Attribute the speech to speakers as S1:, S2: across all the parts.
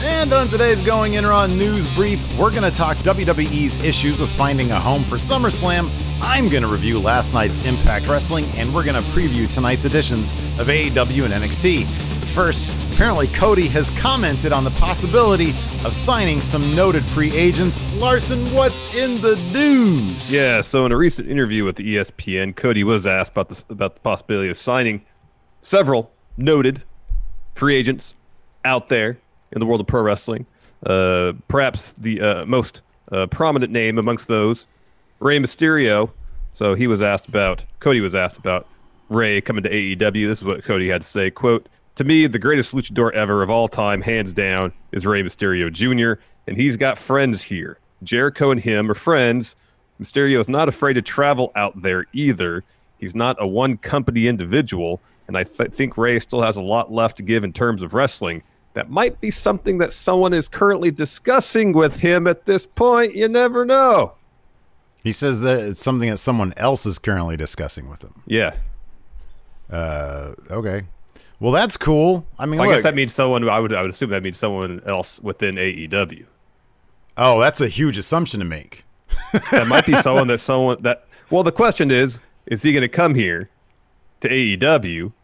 S1: And on today's Going In on News Brief, we're going to talk WWE's issues with finding a home for SummerSlam. I'm going to review last night's Impact Wrestling, and we're going to preview tonight's editions of AEW and NXT. First, apparently Cody has commented on the possibility of signing some noted free agents. Larson, what's in the news?
S2: Yeah, so in a recent interview with the ESPN, Cody was asked about the, about the possibility of signing several noted free agents out there in the world of pro wrestling. Uh, perhaps the uh, most uh, prominent name amongst those, Rey Mysterio. So he was asked about, Cody was asked about Rey coming to AEW. This is what Cody had to say. Quote, to me, the greatest luchador ever of all time, hands down, is Rey Mysterio Jr., and he's got friends here. Jericho and him are friends. Mysterio is not afraid to travel out there either. He's not a one company individual, and I th- think Rey still has a lot left to give in terms of wrestling. That might be something that someone is currently discussing with him at this point. You never know.
S1: He says that it's something that someone else is currently discussing with him.
S2: Yeah.
S1: Uh, okay. Well, that's cool. I mean,
S2: Well, I guess that means someone. I would. I would assume that means someone else within AEW.
S1: oh, that's a huge assumption to make.
S2: That might be someone that someone that. Well, the question is, is he going to come here to AEW?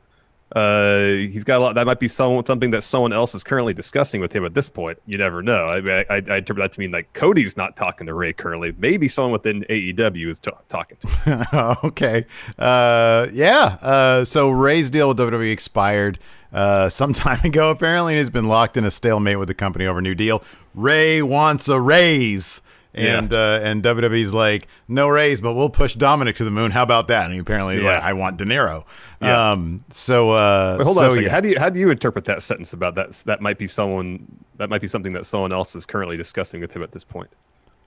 S2: Uh, he's got a lot. That might be someone something that someone else is currently discussing with him at this point. You never know. I, I, I interpret that to mean like Cody's not talking to Rey currently. Maybe someone within AEW is ta- talking to. Him.
S1: okay. Uh, yeah. Uh, so Rey's deal with WWE expired uh, some time ago, apparently, and has been locked in a stalemate with the company over a new deal. Rey wants a raise. And uh, and WWE's like no raise, but we'll push Dominik to the moon. How about that? And he apparently is
S2: Yeah.
S1: like, I want De Niro.
S2: Yeah.
S1: Um, so uh,
S2: But hold
S1: so,
S2: on a second.
S1: yeah.
S2: How do you how do you interpret that sentence about that? That might be someone. That might be something that someone else is currently discussing with him at this point.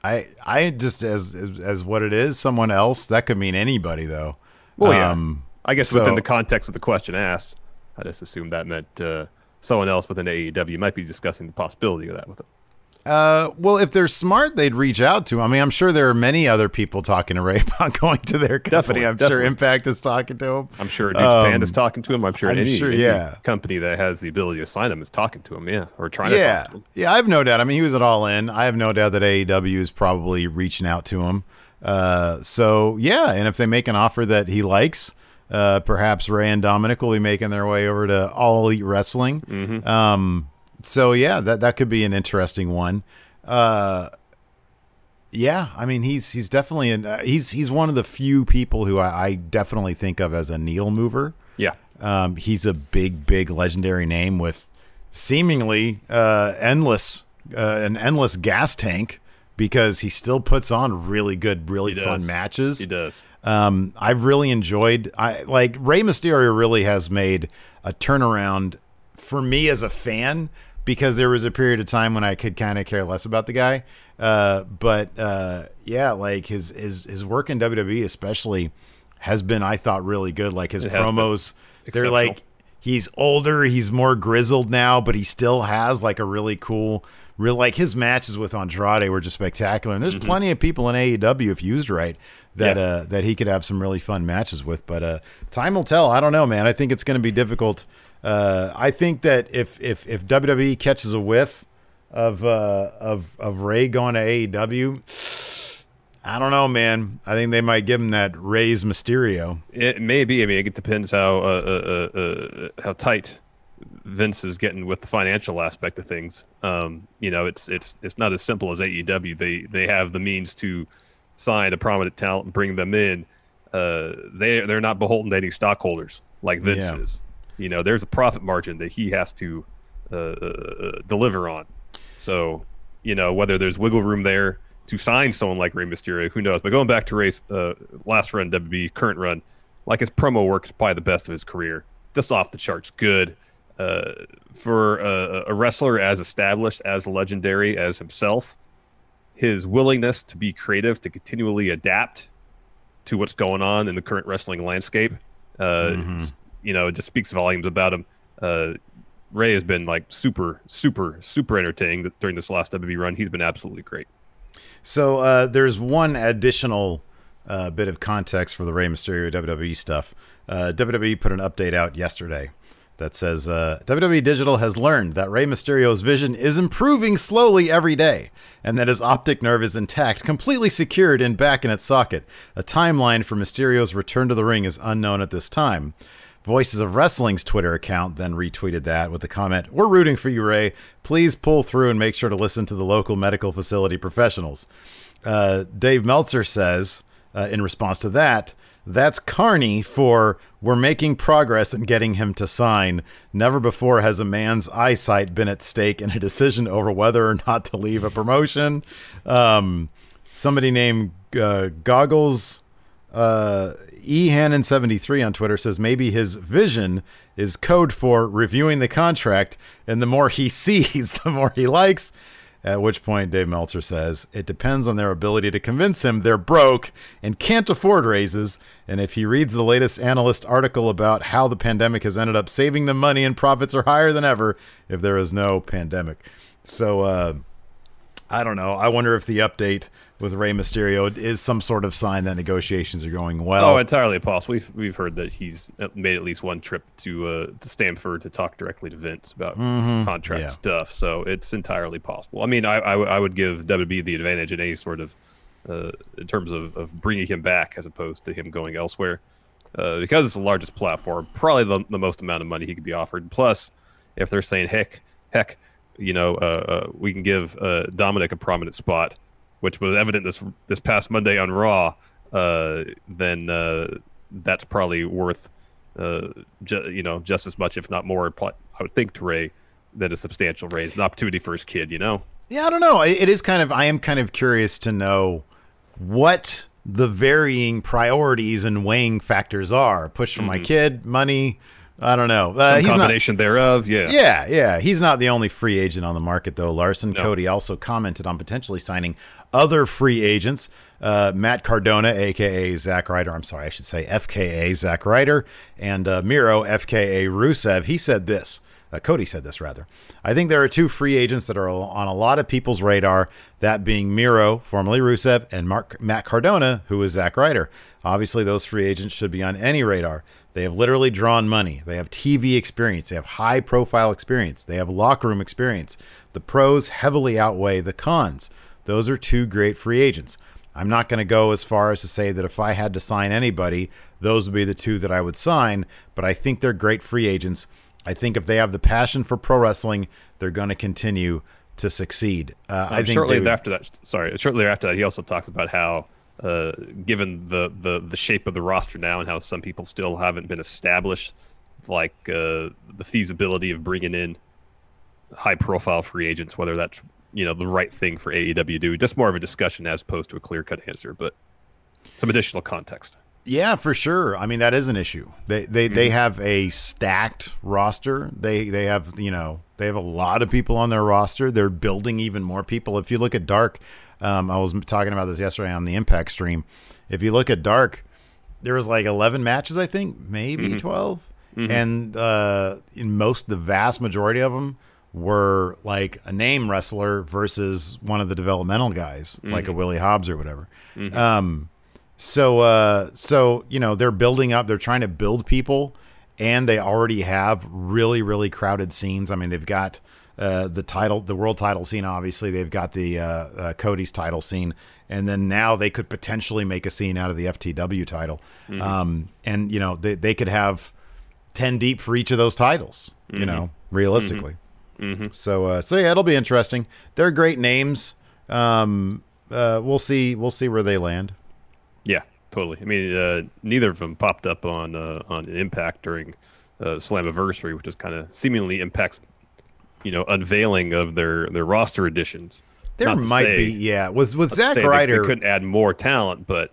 S1: I I just as as, as what it is, someone else. That could mean anybody though.
S2: Well, yeah.
S1: Um,
S2: I guess
S1: so-
S2: within the context of the question asked, I just assumed that meant uh, someone else within AEW might be discussing the possibility of that with him.
S1: Uh, well, if they're smart, they'd reach out to him. I mean, I'm sure there are many other people talking to Rey about going to their company.
S2: Definitely,
S1: I'm sure. Impact is talking to him.
S2: I'm sure New Japan
S1: Um,
S2: is talking to him. I'm sure
S1: I'm
S2: any,
S1: sure,
S2: any
S1: yeah.
S2: company that has the ability to sign him is talking to him. Yeah, or trying to
S1: Yeah, yeah, I have no doubt. I mean, he was at All In. I have no doubt that AEW is probably reaching out to him. Uh, so yeah, and if they make an offer that he likes, uh, perhaps Rey and Dominik will be making their way over to All Elite Wrestling.
S2: Mm-hmm.
S1: Um, so yeah, that that could be an interesting one. Uh, yeah, I mean he's he's definitely an, uh, he's he's one of the few people who I, I definitely think of as a needle mover.
S2: Yeah,
S1: Um, he's a big, big legendary name with seemingly uh, endless, uh, an endless gas tank because he still puts on really good, really
S2: He
S1: fun
S2: does.
S1: matches.
S2: he does.
S1: Um, I've really enjoyed. I like Rey Mysterio. Really has made a turnaround for me as a fan because there was a period of time when I could kind of care less about the guy. Uh, but uh, yeah, like his his his work in WWE especially has been, I thought, really good. Like his
S2: It has been
S1: promos, they're like he's older, he's more grizzled now, but he still has like a really cool real like his matches with Andrade were just spectacular. And there's plenty of people in AEW if used right that
S2: Yeah.
S1: uh, that he could have some really fun matches with. But uh, time will tell. I don't know, man. I think it's going to be difficult. Uh, I think that if if if WWE catches a whiff of uh, of of Rey going to AEW, I don't know, man. I think they might give him that Ray's Mysterio.
S2: It may be. I mean, it depends how uh, uh, uh, uh, how tight Vince is getting with the financial aspect of things. Um, you know, it's it's it's not as simple as AEW. They they have the means to sign a prominent talent and bring them in. Uh, they they're not beholden to any stockholders like Vince
S1: Yeah.
S2: is. You know, there's a profit margin that he has to uh, uh, deliver on. So, you know, whether there's wiggle room there to sign someone like Rey Mysterio, who knows? But going back to Rey's uh, last run, WWE current run, like his promo work is probably the best of his career. Just off the charts, good. Uh, for a, a wrestler as established, as legendary as himself, his willingness to be creative, to continually adapt to what's going on in the current wrestling landscape, uh, it's- you know, it just speaks volumes about him. Uh, Rey has been like super, super, super entertaining during this last WWE run. He's been absolutely great.
S1: So uh, there's one additional uh, bit of context for the Rey Mysterio WWE stuff. Uh, WWE put an update out yesterday that says uh, WWE Digital has learned that Rey Mysterio's vision is improving slowly every day, and that his optic nerve is intact, completely secured and back in its socket. A timeline for Mysterio's return to the ring is unknown at this time. Voices of Wrestling's Twitter account then retweeted that with the comment, We're rooting for you, Rey. Please pull through and make sure to listen to the local medical facility professionals. Uh, Dave Meltzer says, uh, in response to that, that's Carney for we're making progress in getting him to sign. Never before has a man's eyesight been at stake in a decision over whether or not to leave a promotion. Um, somebody named uh, Goggles uh, E Hannon seventy three on Twitter says maybe his vision is code for reviewing the contract, and the more he sees, the more he likes. At which point, Dave Meltzer says it depends on their ability to convince him they're broke and can't afford raises. And if he reads the latest analyst article about how the pandemic has ended up saving them money and profits are higher than ever if there is no pandemic. So, uh, I don't know. I wonder if the update with Rey Mysterio is some sort of sign that negotiations are going well.
S2: Oh, entirely possible. We've we've heard that he's made at least one trip to uh, to Stamford to talk directly to Vince about contract
S1: yeah.
S2: stuff. So it's entirely possible. I mean, I, I, w- I would give WWE the advantage in any sort of uh, in terms of, of bringing him back as opposed to him going elsewhere, uh, because it's the largest platform, probably the, the most amount of money he could be offered. Plus, if they're saying heck heck, you know, uh, uh, we can give uh, Dominik a prominent spot, which was evident this this past Monday on Raw. Uh, then uh, that's probably worth, uh, ju- you know, just as much, if not more. I would think to Rey than a substantial raise, an opportunity for his kid. You know,
S1: Yeah, I don't know. It it is kind of. I am kind of curious to know what the varying priorities and weighing factors are. Push for my kid, money. I don't know. Uh.
S2: Some
S1: he's not.
S2: combination thereof. Yeah.
S1: Yeah, yeah. He's not the only free agent on the market, though. Larson
S2: No.
S1: Cody also commented on potentially signing other free agents. Uh, Matt Cardona, aka Zack Ryder. I'm sorry, I should say FKA Zack Ryder, and uh, Miro, FKA Rusev. He said this. Uh, Cody said this rather. I think there are two free agents that are on a lot of people's radar. That being Miro, formerly Rusev, and Mark Matt Cardona, who is Zack Ryder. Obviously, those free agents should be on any radar. They have literally drawn money. They have TV experience. They have high profile experience. They have locker room experience. The pros heavily outweigh the cons. Those are two great free agents. I'm not going to go as far as to say that if I had to sign anybody, those would be the two that I would sign, but I think they're great free agents. I think if they have the passion for pro wrestling, they're going to continue to succeed. Uh, I
S2: Um,
S1: think
S2: shortly
S1: would-
S2: after that, sorry, shortly after that, he also talks about how, uh, given the, the the shape of the roster now and how some people still haven't been established, like uh, the feasibility of bringing in high profile free agents, whether that's you know the right thing for AEW to do. Just more of a discussion as opposed to a clear cut answer, but some additional context.
S1: Yeah, for sure. I mean, that is an issue. They they, they have a stacked roster. They they have you know they have a lot of people on their roster. They're building even more people. If you look at Dark, um, I was talking about this yesterday on the Impact stream. If you look at Dark, there was like eleven matches, I think, maybe 12 and uh, in most the vast majority of them were like a name wrestler versus one of the developmental guys, like a Willie Hobbs or whatever. Um, so, uh, so you know, they're building up. They're trying to build people, and they already have really, really crowded scenes. I mean, they've got uh, the title, the world title scene. Obviously, they've got the uh, uh, Cody's title scene, and then now they could potentially make a scene out of the FTW title. Um, and you know, they they could have ten deep for each of those titles. You know, realistically. So, uh, so yeah, it'll be interesting. They're great names. Um, uh, we'll see. We'll see where they land.
S2: Yeah, totally. I mean, uh, neither of them popped up on uh, on Impact during uh, Slammiversary, which is kind of seemingly Impact's, you know, unveiling of their their roster additions.
S1: There
S2: Not
S1: might
S2: say-
S1: be, yeah. Was with
S2: not to
S1: Zack
S2: they-
S1: Ryder
S2: they couldn't add more talent, but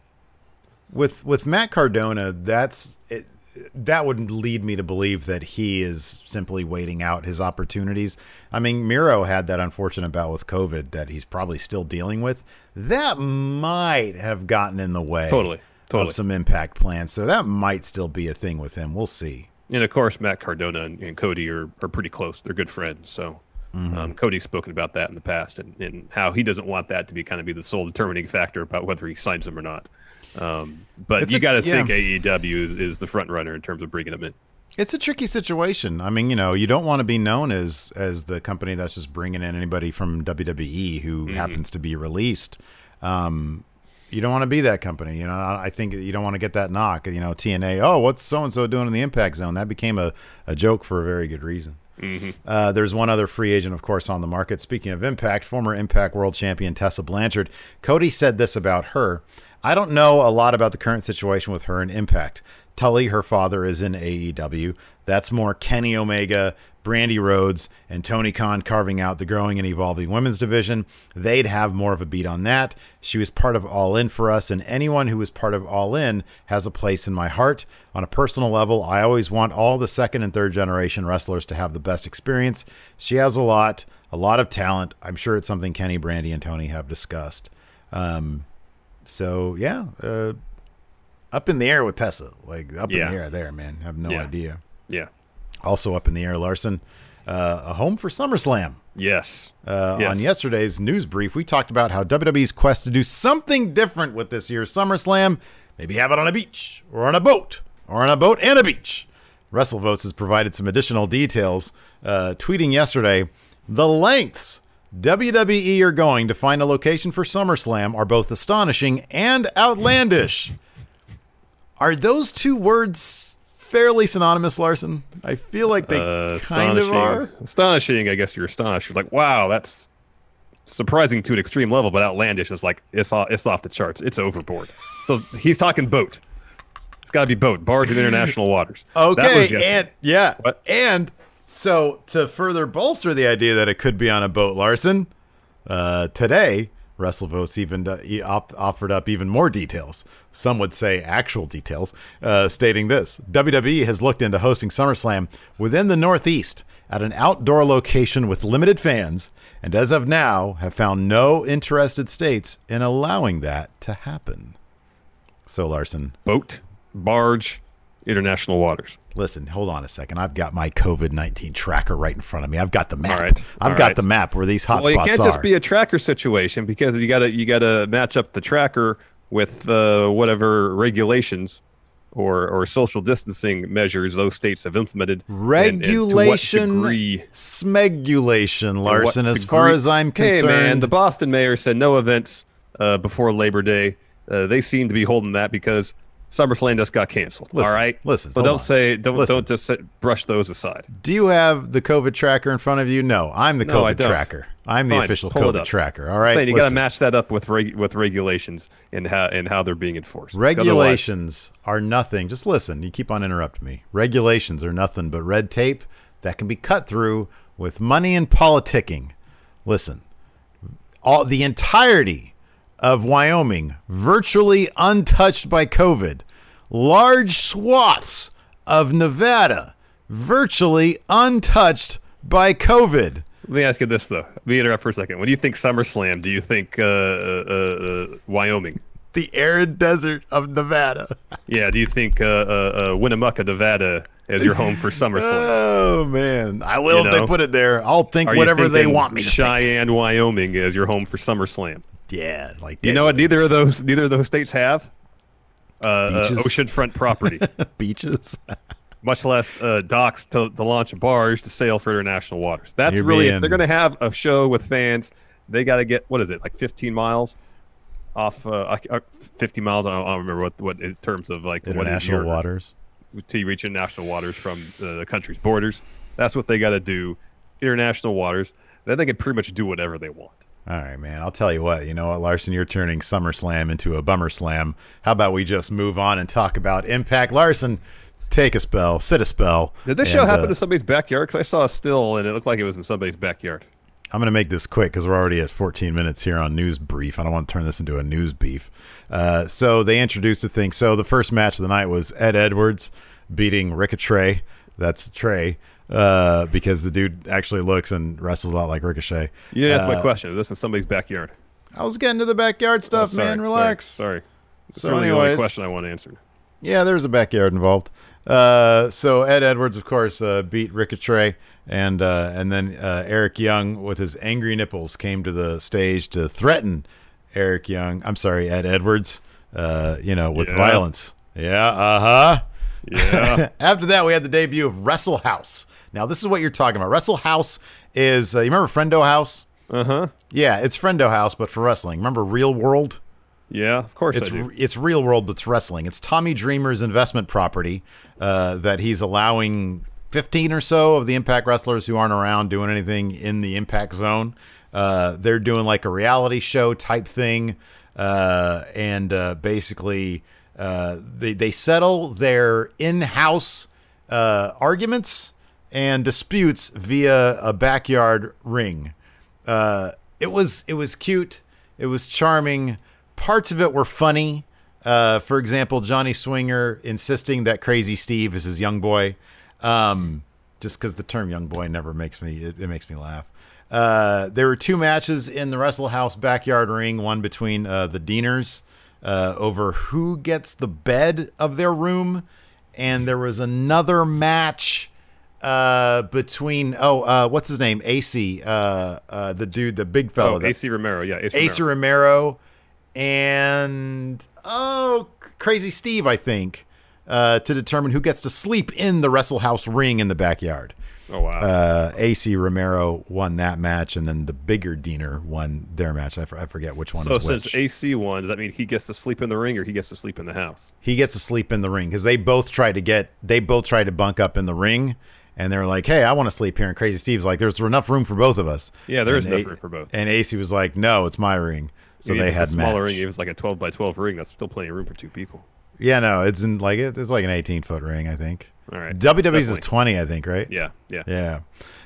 S1: with with Matt Cardona, that's it, that would lead me to believe that he is simply waiting out his opportunities. I mean, Miro had that unfortunate bout with COVID that he's probably still dealing with. That might have gotten in the way
S2: Totally, totally.
S1: of some impact plans. So that might still be a thing with him. We'll see.
S2: And of course Matt Cardona and, and Cody are, are pretty close. They're good friends. So
S1: Mm-hmm.
S2: um, Cody's spoken about that in the past and, and how he doesn't want that to be kind of be the sole determining factor about whether he signs him or not. Um, but
S1: It's
S2: you got to
S1: yeah.
S2: think AEW is, is the front runner in terms of bringing him in.
S1: It's a tricky situation. I mean, you know, you don't want to be known as as the company that's just bringing in anybody from WWE who happens to be released. Um, you don't want to be that company. You know, I think you don't want to get that knock. You know, TNA. Oh, what's so and so doing in the Impact Zone? That became a, a joke for a very good reason. Uh, there's one other free agent, of course, on the market. Speaking of Impact, former Impact World Champion Tessa Blanchard. Cody said this about her. I don't know a lot about the current situation with her in Impact. Tully, her father, is in AEW. That's more Kenny Omega, Brandi Rhodes, and Tony Khan carving out the growing and evolving women's division. They'd have more of a beat on that. She was part of All In for us, and anyone who was part of All In has a place in my heart. On a personal level, I always want all the second and third generation wrestlers to have the best experience. She has a lot, a lot of talent. I'm sure it's something Kenny, Brandi, and Tony have discussed. Um, so yeah, uh, up in the air with Tessa, like up
S2: Yeah.
S1: in the air there, man. have no
S2: Yeah.
S1: idea.
S2: Yeah.
S1: Also up in the air, Larson, uh, a home for SummerSlam.
S2: Yes.
S1: Uh,
S2: Yes.
S1: On yesterday's news brief, we talked about how WWE's quest to do something different with this year's SummerSlam. Maybe have it on a beach or on a boat or on a boat and a beach. WrestleVotes has provided some additional details, uh, tweeting yesterday the lengths WWE are going to find a location for SummerSlam are both astonishing and outlandish. Are those two words fairly synonymous, Larson? I feel like they
S2: Uh,
S1: kind of are.
S2: Astonishing. I guess you're astonished. You're like, wow, that's surprising to an extreme level, but outlandish is like it's off, it's off the charts. It's overboard. So he's talking boat. It's got to be boat, barge in international waters.
S1: Okay, and yeah,
S2: What?
S1: and so to further bolster the idea that it could be on a boat, Larson, uh, today WrestleVotes even uh, op- offered up even more details. Some would say actual details, uh, stating this: WWE has looked into hosting SummerSlam within the Northeast at an outdoor location with limited fans, and as of now, have found no interested states in allowing that to happen. So, Larson,
S2: boat, barge, international waters.
S1: Listen, hold on a second. I've got my COVID nineteen tracker right in front of me. I've got the map.
S2: All right,
S1: I've
S2: all
S1: got
S2: right.
S1: the map where these hotspots
S2: well, it can't
S1: are.
S2: just be a tracker situation because you gotta you gotta match up the tracker with uh, whatever regulations or or social distancing measures those states have implemented. and- and
S1: Regulation,
S2: degree-
S1: smegulation, Larson. As far as I'm concerned,
S2: Hey man, the Boston mayor said no events uh, before Labor Day. Uh, they seem to be holding that because SummerSlam just got canceled.
S1: Listen,
S2: all right,
S1: listen,
S2: So don't
S1: on.
S2: say don't
S1: Listen.
S2: don't just sit, brush those aside.
S1: do you have the COVID tracker in front of you? No, I'm the
S2: No,
S1: COVID tracker. I'm the
S2: Fine,
S1: official COVID tracker. All right,
S2: saying you got to match that up with reg- with regulations and how and how they're being enforced.
S1: Regulations are nothing. Just listen. You keep on interrupting me. Regulations are nothing but red tape that can be cut through with money and politicking. Listen, all the entirety of Wyoming virtually untouched by COVID. Large swaths of Nevada virtually untouched by COVID.
S2: Let me ask you this though. Let me interrupt for a second. What do you think SummerSlam, do you think uh, uh, uh, Wyoming?
S1: The arid desert of Nevada.
S2: Yeah. Do you think uh, uh, uh, Winnemucca, Nevada, as your home for SummerSlam.
S1: Oh man, I will
S2: You
S1: if they put it there. I'll think
S2: Are
S1: whatever they want me to think.
S2: Cheyenne, Wyoming, as your home for SummerSlam.
S1: Yeah, like
S2: You know what? Neither of those neither of those states have uh, uh, oceanfront property,
S1: beaches.
S2: much less uh, docks to, to launch barge to sail for international waters. That's
S1: You're
S2: really
S1: being-
S2: if they're going to have a show with fans. They got to get what is it like 15 miles off uh, uh, 50 miles. I don't, I don't remember what what in terms of like what
S1: International
S2: your,
S1: waters.
S2: to you reach international waters from uh, the country's borders. That's what they got to do. International waters. Then they can pretty much do whatever they want.
S1: All right, man. I'll tell you what. You know what, Larson? You're turning SummerSlam into a bummer slam. How about we just move on and talk about Impact? Larson, take a spell, sit a spell.
S2: Did this
S1: and,
S2: show happen
S1: uh,
S2: to somebody's backyard? Because I saw a still and it looked like it was in somebody's backyard.
S1: I'm going to make this quick because we're already at 14 minutes here on News Brief. I don't want to turn this into a news beef. Uh, so they introduced the thing. So the first match of the night was Ed Edwards beating Ricochet. That's Trey. Uh, because the dude actually looks and wrestles a lot like Ricochet.
S2: You didn't ask
S1: Uh,
S2: my question. Is this in somebody's backyard?
S1: I was getting to the backyard
S2: Oh,
S1: stuff,
S2: sorry,
S1: man. Relax.
S2: Sorry. That's
S1: So
S2: really the only question I want answered.
S1: Yeah, there's a backyard involved. Uh, so Ed Edwards, of course, uh, beat Ricochet, and uh, and then uh, Eric Young with his angry nipples came to the stage to threaten Eric Young. I'm sorry, Ed Edwards. Uh, you know, with
S2: Yeah.
S1: violence. Yeah. Uh huh.
S2: Yeah.
S1: After that, we had the debut of Wrestle House. Now, this is what you're talking about. Wrestle House is uh, you remember Friendo House?
S2: uh huh.
S1: Yeah, it's Friendo House, but for wrestling. Remember Real World?
S2: Yeah. Of course
S1: It's
S2: I do.
S1: it's real world, but it's wrestling. It's Tommy Dreamer's investment property uh, that he's allowing 15 or so of the Impact wrestlers who aren't around doing anything in the Impact zone. Uh, they're doing like a reality show type thing, uh, and uh, basically uh, they they settle their in-house uh, arguments and disputes via a backyard ring uh, it was it was cute. It was charming. Parts of it were funny. Uh, for example, Johnny Swinger insisting that Crazy Steve is his young boy, um, just because the term "young boy" never makes me it, it makes me laugh. Uh, there were two matches in the Wrestle House backyard ring. One between the Deaners uh, over who gets the bed of their room, and there was another match uh between oh uh what's his name Ace uh uh the dude the big fellow
S2: Oh, Ace Romero. Yeah.
S1: Ace,
S2: Romero.
S1: Romero and oh crazy Steve I think uh to determine who gets to sleep in the Wrestle House ring in the backyard
S2: Oh wow.
S1: uh Ace Romero won that match and then the bigger Deaner won their match I, f- I forget which one
S2: so
S1: is
S2: since
S1: which
S2: Ace won, does that mean he gets to sleep in the ring or he gets to sleep in the house?
S1: he gets to sleep in the ring because they both tried to get they both tried to bunk up in the ring and they're like hey i want to sleep here and crazy steve's like there's enough room for both of us
S2: Yeah, there is
S1: And
S2: enough
S1: A-
S2: room for both.
S1: and ace was like no it's my ring so they had
S2: a smaller
S1: match.
S2: ring. If it's like a 12 by 12 ring, that's still plenty of room for two people.
S1: yeah no it's in like it's, it's like an 18 foot ring i think
S2: All right.
S1: wwe's is 20 i think right
S2: Yeah. Yeah.
S1: yeah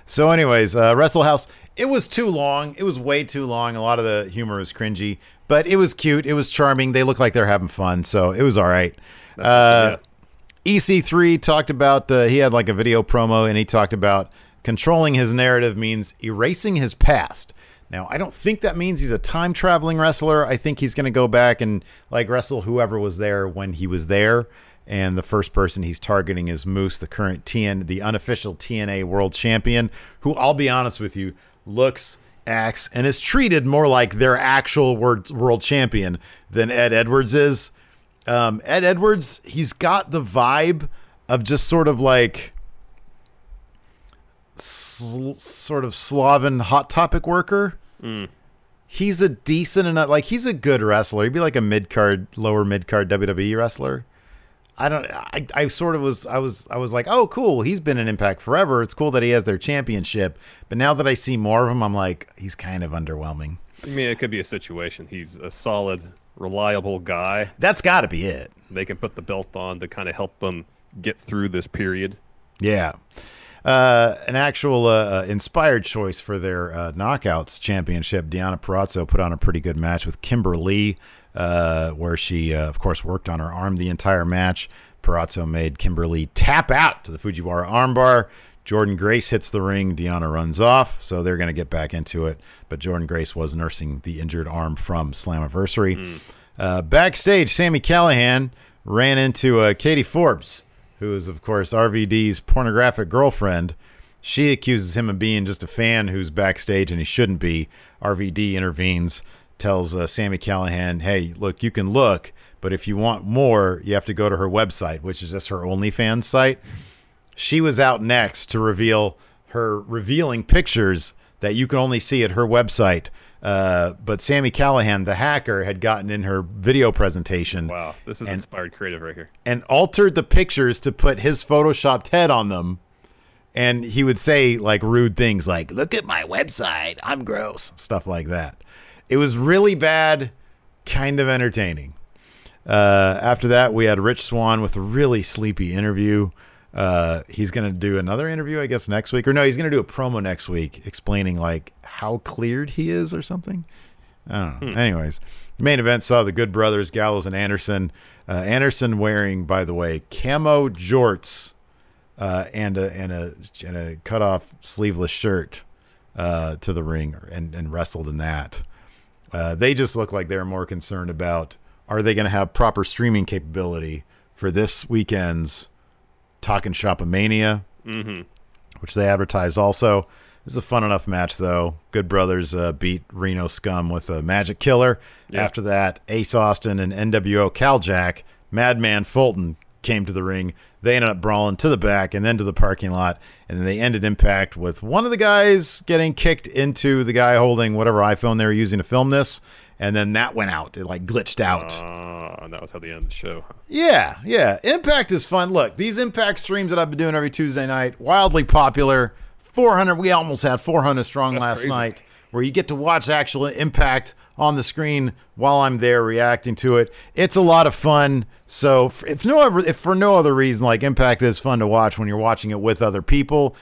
S1: so anyways uh wrestle house it was too long it was way too long a lot of the humor was cringy but it was cute it was charming they look like they're having fun so it was all right uh
S2: yeah.
S1: EC3 talked about uh, he had like a video promo and he talked about controlling his narrative means erasing his past. Now, I don't think that means he's a time traveling wrestler. I think he's going to go back and like wrestle whoever was there when he was there. And the first person he's targeting is Moose, the current TN, the unofficial TNA world champion, who I'll be honest with you, looks, acts, and is treated more like their actual world, world champion than Ed Edwards is um, Ed Edwards, he's got the vibe of just sort of like sl- sort of sloven hot topic worker. He's a decent enough, like he's a good wrestler. He'd be like a mid card, lower mid card WWE wrestler. I don't. I, I sort of was. I was. I was like, oh, cool. He's been in Impact forever. It's cool that he has their championship. But now that I see more of him, I'm like, he's kind of underwhelming.
S2: I mean, it could be a situation. He's a solid, reliable guy.
S1: That's got to be it.
S2: They can put the belt on to kind of help them get through this period.
S1: Yeah. Uh, an actual uh, uh, inspired choice for their uh, knockouts championship. Deonna Purrazzo put on a pretty good match with Kimberly. Lee, uh, where she, uh, of course, worked on her arm the entire match. Purrazzo made Kimberly tap out to the Fujiwara armbar. Jordynne Grace hits the ring. Deonna runs off, so they're going to get back into it. But Jordynne Grace was nursing the injured arm from Slammiversary. Uh, backstage, Sami Callihan ran into uh, Katie Forbes who is, of course, RVD's pornographic girlfriend, she accuses him of being just a fan who's backstage and he shouldn't be. RVD intervenes, tells uh, Sami Callihan, hey, look, you can look, but if you want more, you have to go to her website, which is just her OnlyFans site. She was out next to reveal her revealing pictures that you can only see at her website. Uh, but Sami Callihan, the hacker, had gotten in her video presentation.
S2: Wow, this is
S1: And-
S2: inspired creative right here.
S1: and altered the pictures to put his photoshopped head on them. And he would say like rude things like, look at my website, I'm gross, stuff like that. It was really bad, kind of entertaining. Uh, after that, we had Rich Swann with a really sleepy interview. Uh, he's going to do another interview, I guess, next week. Or no, he's going to do a promo next week explaining like how cleared he is or something. I don't know. Anyways, the main event saw the Good Brothers, Gallows and Anderson. Uh, Anderson wearing, by the way, camo jorts uh, and a and a and a cut off sleeveless shirt uh, to the ring and and wrestled in that. Uh, they just look like they're more concerned about are they going to have proper streaming capability for this weekend's Talking Shop Mania,
S2: Mm-hmm.
S1: which they advertise also. This is a fun enough match, though. Good Brothers uh, beat Reno Scum with a Magic Killer.
S2: Yeah.
S1: After that, Ace Austin and NWO Caljack, Madman Fulton came to the ring. They ended up brawling to the back and then to the parking lot. And then they ended Impact with one of the guys getting kicked into the guy holding whatever iPhone they were using to film this. And then that went out. It like glitched out.
S2: Ah, and that was how they ended the show. huh?
S1: Yeah, yeah. Impact is fun. Look, these Impact streams that I've been doing every Tuesday night, wildly popular. 400, we almost had 400 strong
S2: That's
S1: last
S2: crazy.
S1: night, where you get to watch actual Impact on the screen while I'm there reacting to it. It's a lot of fun. So, if no if for no other reason, like Impact is fun to watch when you're watching it with other people.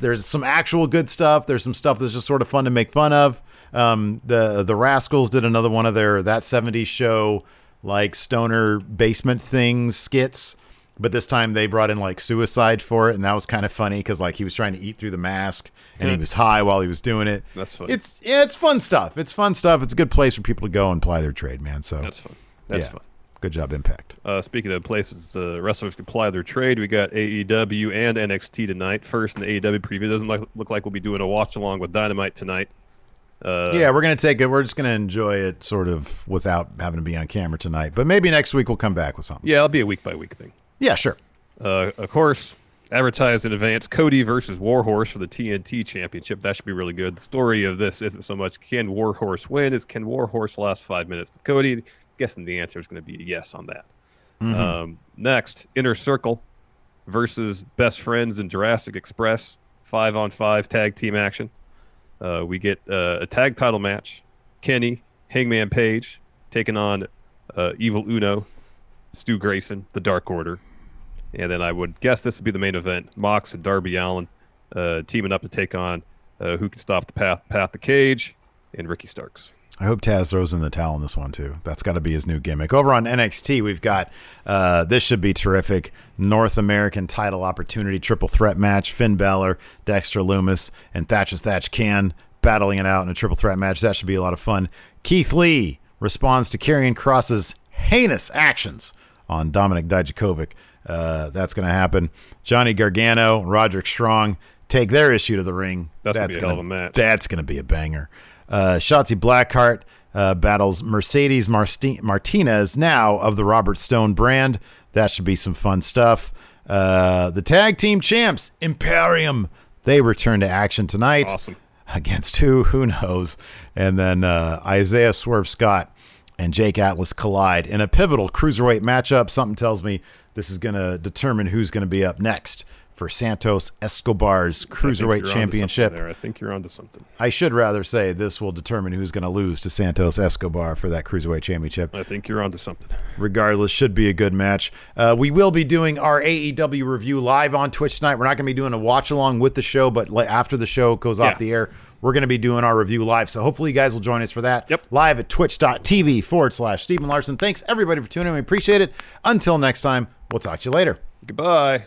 S1: There's some actual good stuff. There's some stuff that's just sort of fun to make fun of. Um, the the Rascalz did another one of their that 70s show like stoner basement things skits but this time they brought in like suicide for it and that was kind of funny because like he was trying to eat through the mask and he was high while he was doing it
S2: That's funny.
S1: it's yeah it's fun stuff it's fun stuff it's a good place for people to go and ply their trade man so
S2: That's fun. That's
S1: yeah.
S2: fun.
S1: good job impact
S2: Uh, speaking of places the wrestlers can ply their trade, we got AEW and NXT tonight. First in the AEW preview, doesn't like, look like we'll be doing a watch along with Dynamite tonight. Uh,
S1: yeah we're gonna take it we're just gonna enjoy it sort of without having to be on camera tonight but maybe next week we'll come back with something
S2: yeah, it'll be a week by week thing.
S1: Yeah sure
S2: Uh, of course, advertised in advance, Cody versus Warhorse for the TNT Championship. That should be really good. The story of this isn't so much can Warhorse win, it's can Warhorse last five minutes with Cody. Guessing the answer is going to be a yes on that. Um, next, Inner Circle versus Best Friends and Jurassic Express, five on five tag team action. Uh, we get uh, a tag title match. Kenny, Hangman Page, taking on uh, Evil Uno, Stu Grayson, the Dark Order. And then I would guess this would be the main event. Mox and Darby Allin uh, teaming up to take on uh, who can stop the path, Path the Cage, and Ricky Starks.
S1: I hope Taz throws in the towel in this one too. That's got to be his new gimmick. Over on NXT, we've got uh, this should be terrific. North American title opportunity triple threat match. Finn Balor, Dexter Lumis, and Thatcher Thatch Can battling it out in a triple threat match. That should be a lot of fun. Keith Lee responds to Karrion Kross's heinous actions on Dominik Dijakovic. Uh, that's going to happen. Johnny Gargano, Roderick Strong take their issue to the ring.
S2: That's be a hell
S1: gonna-
S2: of a match.
S1: that's going to be a banger. Uh, Shotzi Blackheart uh, battles Mercedes Martinez, now of the Robert Stone brand. That should be some fun stuff. Uh, the tag team champs, Imperium, they return to action tonight.
S2: Awesome.
S1: Against who? Who knows? And then uh, Isaiah Swerve Scott and Jake Atlas collide in a pivotal cruiserweight matchup. Something tells me this is going to determine who's going to be up next for Santos Escobar's cruiserweight championship.
S2: I think you're onto something.
S1: I should rather say this will determine who's going to lose to Santos Escobar for that cruiserweight championship.
S2: I think you're onto something.
S1: Regardless, should be a good match. Uh, we will be doing our AEW review live on Twitch tonight. We're not going to be doing a watch along with the show, but after the show goes
S2: Yeah.
S1: off the air, we're going to be doing our review live. So hopefully you guys will join us for that.
S2: Yep.
S1: Live at twitch.tv forward slash Steve and Larson. Thanks everybody for tuning in. We appreciate it. Until next time, we'll talk to you later.
S2: Goodbye.